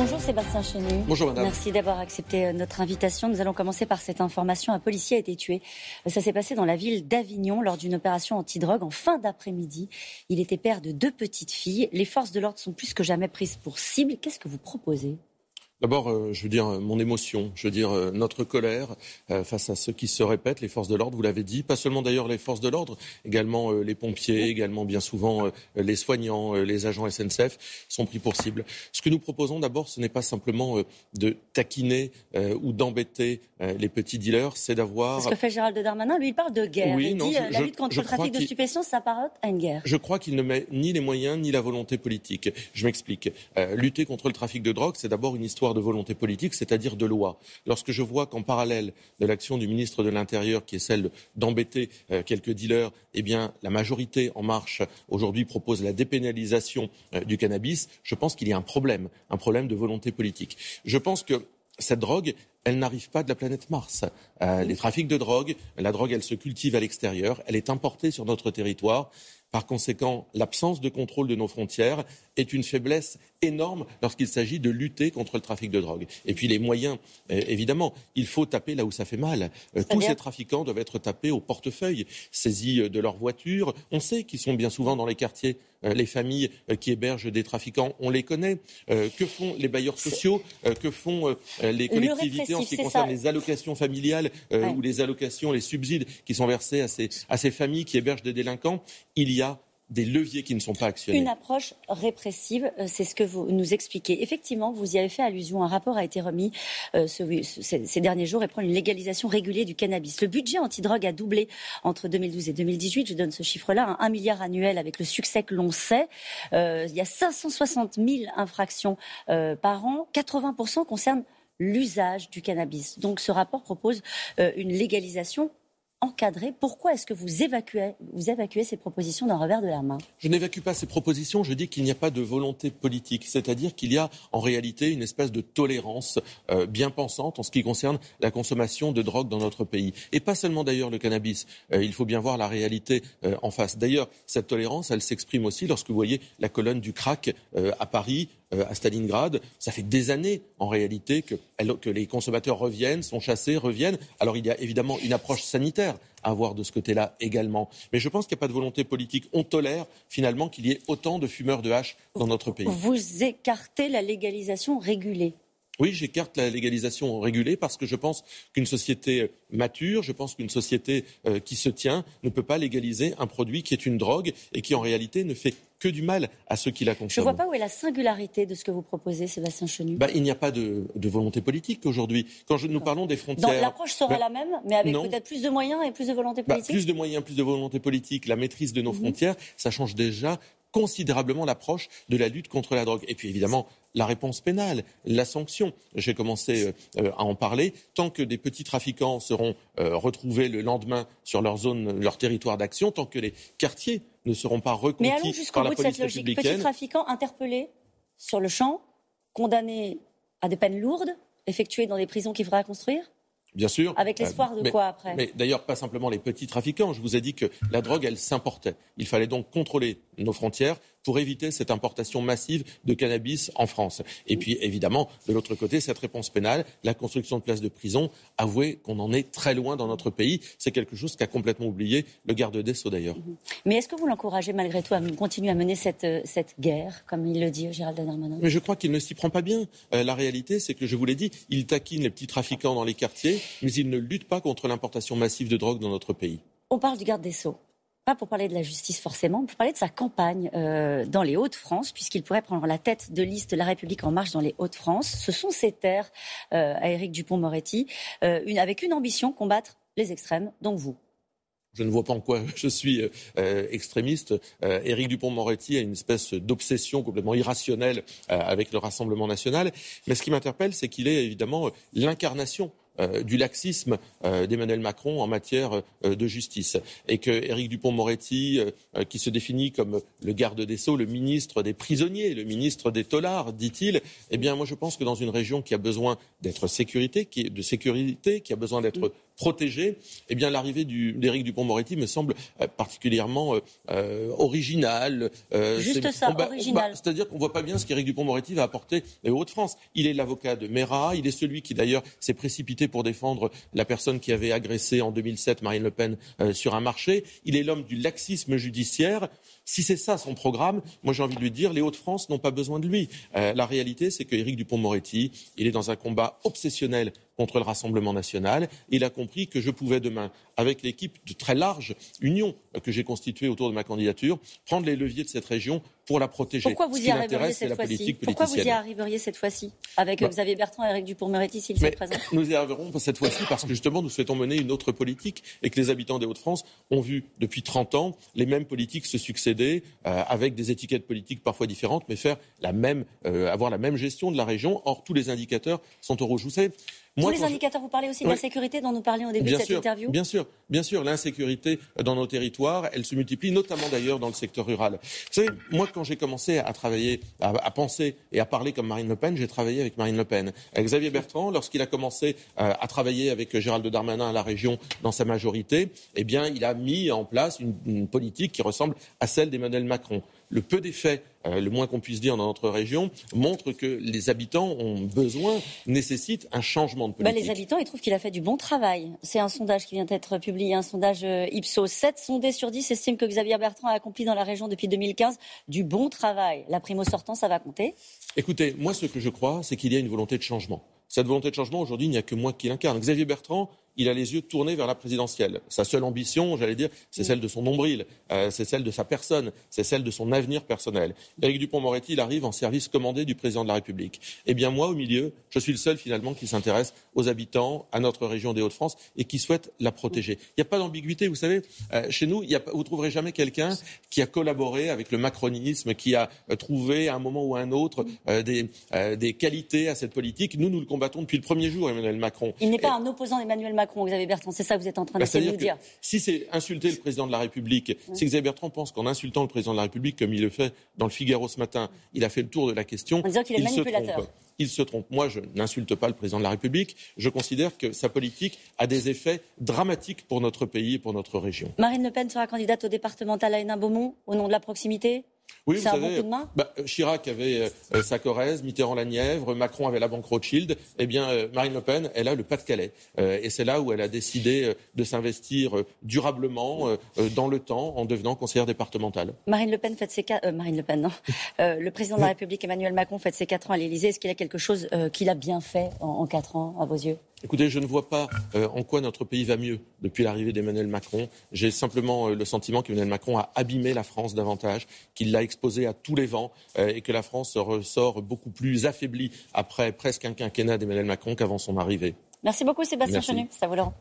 Bonjour Sébastien Chenu. Bonjour madame. Merci d'avoir accepté euh, notre invitation. Nous allons commencer par cette information. Un policier a été tué. Euh, ça s'est passé dans la ville d'Avignon lors d'une opération antidrogue en fin d'après-midi. Il était père de deux petites filles. Les forces de l'ordre sont plus que jamais prises pour cible. Qu'est-ce que vous proposez? D'abord, euh, je veux dire mon émotion, je veux dire euh, notre colère euh, face à ce qui se répète, les forces de l'ordre, vous l'avez dit, pas seulement d'ailleurs les forces de l'ordre, également les pompiers, également bien souvent les soignants, les agents SNCF sont pris pour cible. Ce que nous proposons d'abord, ce n'est pas simplement de taquiner ou d'embêter les petits dealers, c'est d'avoir... Ce que fait Gérald Darmanin, lui, il parle de guerre. Oui, il non, dit je, la lutte contre le trafic de stupéfiants, ça s'apparente à une guerre. Je crois qu'il ne met ni les moyens ni la volonté politique. Je m'explique. lutter contre le trafic de drogue, c'est d'abord une histoire de volonté politique, c'est-à-dire de loi. Lorsque je vois qu'en parallèle de l'action du ministre de l'Intérieur, qui est celle d'embêter euh, quelques dealers, eh bien, la majorité en marche aujourd'hui propose la dépénalisation euh, du cannabis, je pense qu'il y a un problème, un problème de volonté politique. Je pense que cette drogue, elle n'arrive pas de la planète Mars. Euh, les trafics de drogue, la drogue, elle se cultive à l'extérieur, elle est importée sur notre territoire. Par conséquent, l'absence de contrôle de nos frontières est une faiblesse énorme lorsqu'il s'agit de lutter contre le trafic de drogue. Et puis les moyens, euh, évidemment, il faut taper là où ça fait mal. Euh, tous ces trafiquants doivent être tapés au portefeuille, saisis de leur voiture. On sait qu'ils sont bien souvent dans les quartiers. Les familles qui hébergent des trafiquants, on les connaît. Que font les bailleurs sociaux Que font les collectivités en ce qui concerne les allocations familiales ou les allocations, les subsides qui sont versés à ces, à ces familles qui hébergent des délinquants? Il y a Une approche répressive, euh, c'est ce que vous nous expliquez. Effectivement, vous y avez fait allusion. Un rapport a été remis euh, ce, ces, derniers jours et prend une légalisation régulée du cannabis. Le budget antidrogue a doublé entre 2012 et 2018. Je donne ce chiffre-là, un milliard annuel avec le succès que l'on sait. Euh, il y a 560 000 infractions par an. 80% concernent l'usage du cannabis. Donc ce rapport propose une légalisation encadré. Pourquoi est-ce que vous évacuez, vous évacuez ces propositions d'un revers de la main? Je n'évacue pas ces propositions, je dis qu'il n'y a pas de volonté politique, c'est-à-dire qu'il y a en réalité une espèce de tolérance euh, bien pensante en ce qui concerne la consommation de drogue dans notre pays. Et pas seulement d'ailleurs le cannabis, euh, il faut bien voir la réalité euh, en face. D'ailleurs, cette tolérance, elle s'exprime aussi lorsque vous voyez la colonne du crack à Paris, à Stalingrad. Ça fait des années, en réalité, que, que, les consommateurs reviennent, sont chassés, reviennent. Alors, il y a évidemment une approche sanitaire à avoir de ce côté-là également. Mais je pense qu'il n'y a pas de volonté politique. On tolère finalement qu'il y ait autant de fumeurs de hache dans notre pays. Vous écartez la légalisation régulée oui, j'écarte la légalisation régulée parce que je pense qu'une société mature, je pense qu'une société euh, qui se tient ne peut pas légaliser un produit qui est une drogue et qui en réalité ne fait que du mal à ceux qui la consomment. Je ne vois pas où est la singularité de ce que vous proposez, Sébastien Chenu. Bah, il n'y a pas de, volonté politique aujourd'hui. Quand je, nous parlons des frontières. L'approche sera bah, la même, mais avec peut-être plus de moyens et plus de volonté bah, politique Plus de moyens, plus de volonté politique, la maîtrise de nos mhm. frontières, ça change déjà considérablement l'approche de la lutte contre la drogue. Et puis évidemment, la réponse pénale, la sanction. J'ai commencé euh, euh, à en parler. Tant que des petits trafiquants seront euh, retrouvés le lendemain sur leur zone, leur territoire d'action, tant que les quartiers ne seront pas reconquis par la police républicaine. Petits trafiquants interpellés sur le champ, condamnés à des peines lourdes, effectuées dans des prisons qu'il faudra construire? Bien sûr. Avec l'espoir de quoi après? Mais d'ailleurs, pas simplement les petits trafiquants. Je vous ai dit que la drogue, elle s'importait. Il fallait donc contrôler nos frontières pour éviter cette importation massive de cannabis en France. Et puis, évidemment, de l'autre côté, cette réponse pénale, la construction de places de prison, avouez qu'on en est très loin dans notre pays. C'est quelque chose qu'a complètement oublié le garde des Sceaux, d'ailleurs. Mhm. Mais est-ce que vous l'encouragez malgré tout à continuer à mener cette, euh, cette guerre, comme il le dit Gérald Darmanin? Mais je crois qu'il ne s'y prend pas bien. Euh, la réalité, c'est que, je vous l'ai dit, il taquine les petits trafiquants dans les quartiers, mais il ne lutte pas contre l'importation massive de drogue dans notre pays. On parle du garde des Sceaux pas pour parler de la justice forcément, pour parler de sa campagne euh, dans les Hauts-de-France, puisqu'il pourrait prendre la tête de liste La République en marche dans les Hauts-de-France. Ce sont ses terres euh, à Éric Dupont-Moretti, euh, avec une ambition, combattre les extrêmes, donc vous. Je ne vois pas en quoi je suis extrémiste. Éric Dupont-Moretti a une espèce d'obsession complètement irrationnelle avec le Rassemblement national. Mais ce qui m'interpelle, c'est qu'il est évidemment l'incarnation du laxisme euh, d'Emmanuel Macron en matière euh, de justice. Et que Éric Dupont-Moretti, qui se définit comme le garde des Sceaux, le ministre des prisonniers, le ministre des tolards, dit-il, eh bien, moi, je pense que dans une région qui a besoin d'être sécurité, qui, de sécurité, qui a besoin d'être protéger, eh bien l'arrivée d'Éric Dupont-Moretti me semble euh, particulièrement euh, euh, originale. Juste ça, bah, original. C'est-à-dire qu'on ne voit pas bien ce qu'Éric Dupont-Moretti va apporter aux Hauts-de-France. Il est l'avocat de Mera, il est celui qui d'ailleurs s'est précipité pour défendre la personne qui avait agressé en 2007 Marine Le Pen sur un marché. Il est l'homme du laxisme judiciaire. Si c'est ça son programme, moi j'ai envie de lui dire, les Hauts-de-France n'ont pas besoin de lui. la réalité, c'est qu'Éric Dupont-Moretti, est dans un combat obsessionnel contre le Rassemblement national. Il a compris que je pouvais demain, avec l'équipe de très large union que j'ai constituée autour de ma candidature, prendre les leviers de cette région pour la protéger. Pourquoi vous y arriveriez cette fois-ci Pourquoi vous y arriveriez cette fois-ci avec bah, Xavier Bertrand et Eric Dupond-Moretti s'ils sont présents Nous y arriverons cette fois-ci parce que justement nous souhaitons mener une autre politique et que les habitants des Hauts-de-France ont vu depuis 30 ans les mêmes politiques se succéder euh, avec des étiquettes politiques parfois différentes, mais faire la même, euh, avoir la même gestion de la région. Or tous les indicateurs sont au rouge. Vous savez, tous les indicateurs, vous parlez aussi de la sécurité dont nous parlions au début de cette interview? Bien sûr, bien sûr. L'insécurité dans nos territoires, elle se multiplie, notamment d'ailleurs dans le secteur rural. Vous savez, moi, quand j'ai commencé à travailler, à, penser et à parler comme Marine Le Pen, j'ai travaillé avec Marine Le Pen. Xavier Bertrand, lorsqu'il a commencé euh, à travailler avec Gérald Darmanin à la région dans sa majorité, eh bien, il a mis en place une politique qui ressemble à celle d'Emmanuel Macron le peu d'effets, euh, le moins qu'on puisse dire dans notre région, montre que les habitants ont besoin, nécessitent un changement de politique. Bah, les habitants, ils trouvent qu'il a fait du bon travail. C'est un sondage qui vient d'être publié, un sondage euh, Ipsos. 7 sondés sur 10 estiment que Xavier Bertrand a accompli dans la région depuis 2015 du bon travail. La primo sortant, ça va compter Écoutez, moi, ce que je crois, c'est qu'il y a une volonté de changement. Cette volonté de changement, aujourd'hui, il n'y a que moi qui l'incarne. Xavier Bertrand, il a les yeux tournés vers la présidentielle. Sa seule ambition, j'allais dire, c'est celle de son nombril, euh, c'est celle de sa personne, c'est celle de son avenir personnel. Éric Dupont-Moretti, il arrive en service commandé du président de la République. Eh bien, moi, au milieu, je suis le seul finalement qui s'intéresse aux habitants, à notre région des Hauts-de-France et qui souhaite la protéger. Il n'y a pas d'ambiguïté, vous savez. Euh, chez nous, il y a, vous trouverez jamais quelqu'un qui a collaboré avec le macronisme, qui a euh, trouvé à un moment ou à un autre des, des qualités à cette politique. Nous, nous le combattons depuis le premier jour, Emmanuel Macron. Il n'est pas un opposant d'Emmanuel Macron. Macron, Xavier Bertrand. C'est ça que vous êtes en train bah, de nous dire. Si c'est insulter le président de la République, si Xavier Bertrand pense qu'en insultant le président de la République, comme il le fait dans le Figaro ce matin, il a fait le tour de la question. il est manipulateur. Se trompe. Il se trompe. Moi, je n'insulte pas le président de la République. Je considère que sa politique a des effets dramatiques pour notre pays et pour notre région. Marine Le Pen sera candidate au départemental à Hénin-Beaumont au nom de la proximité? Oui, vous savez, bah, Chirac avait euh, euh, sa Corrèze, Mitterrand la Nièvre, Macron avait la banque Rothschild. Eh bien, euh, Marine Le Pen, elle a le Pas-de-Calais. et c'est là où elle a décidé de s'investir durablement dans le temps en devenant conseillère départementale. Marine Le Pen fait ses quatre... Marine Le Pen, non. le président de la République, Emmanuel Macron, fait ses quatre ans à l'Élysée. Est-ce qu'il a quelque chose qu'il a bien fait en quatre ans, à vos yeux? Écoutez, je ne vois pas euh, en quoi notre pays va mieux depuis l'arrivée d'Emmanuel Macron. J'ai simplement euh, le sentiment qu'Emmanuel Macron a abîmé la France davantage, qu'il l'a exposée à tous les vents euh, et que la France ressort beaucoup plus affaiblie après presque un quinquennat d'Emmanuel Macron qu'avant son arrivée. Merci beaucoup Sébastien Chenu. Ça vous Laurent.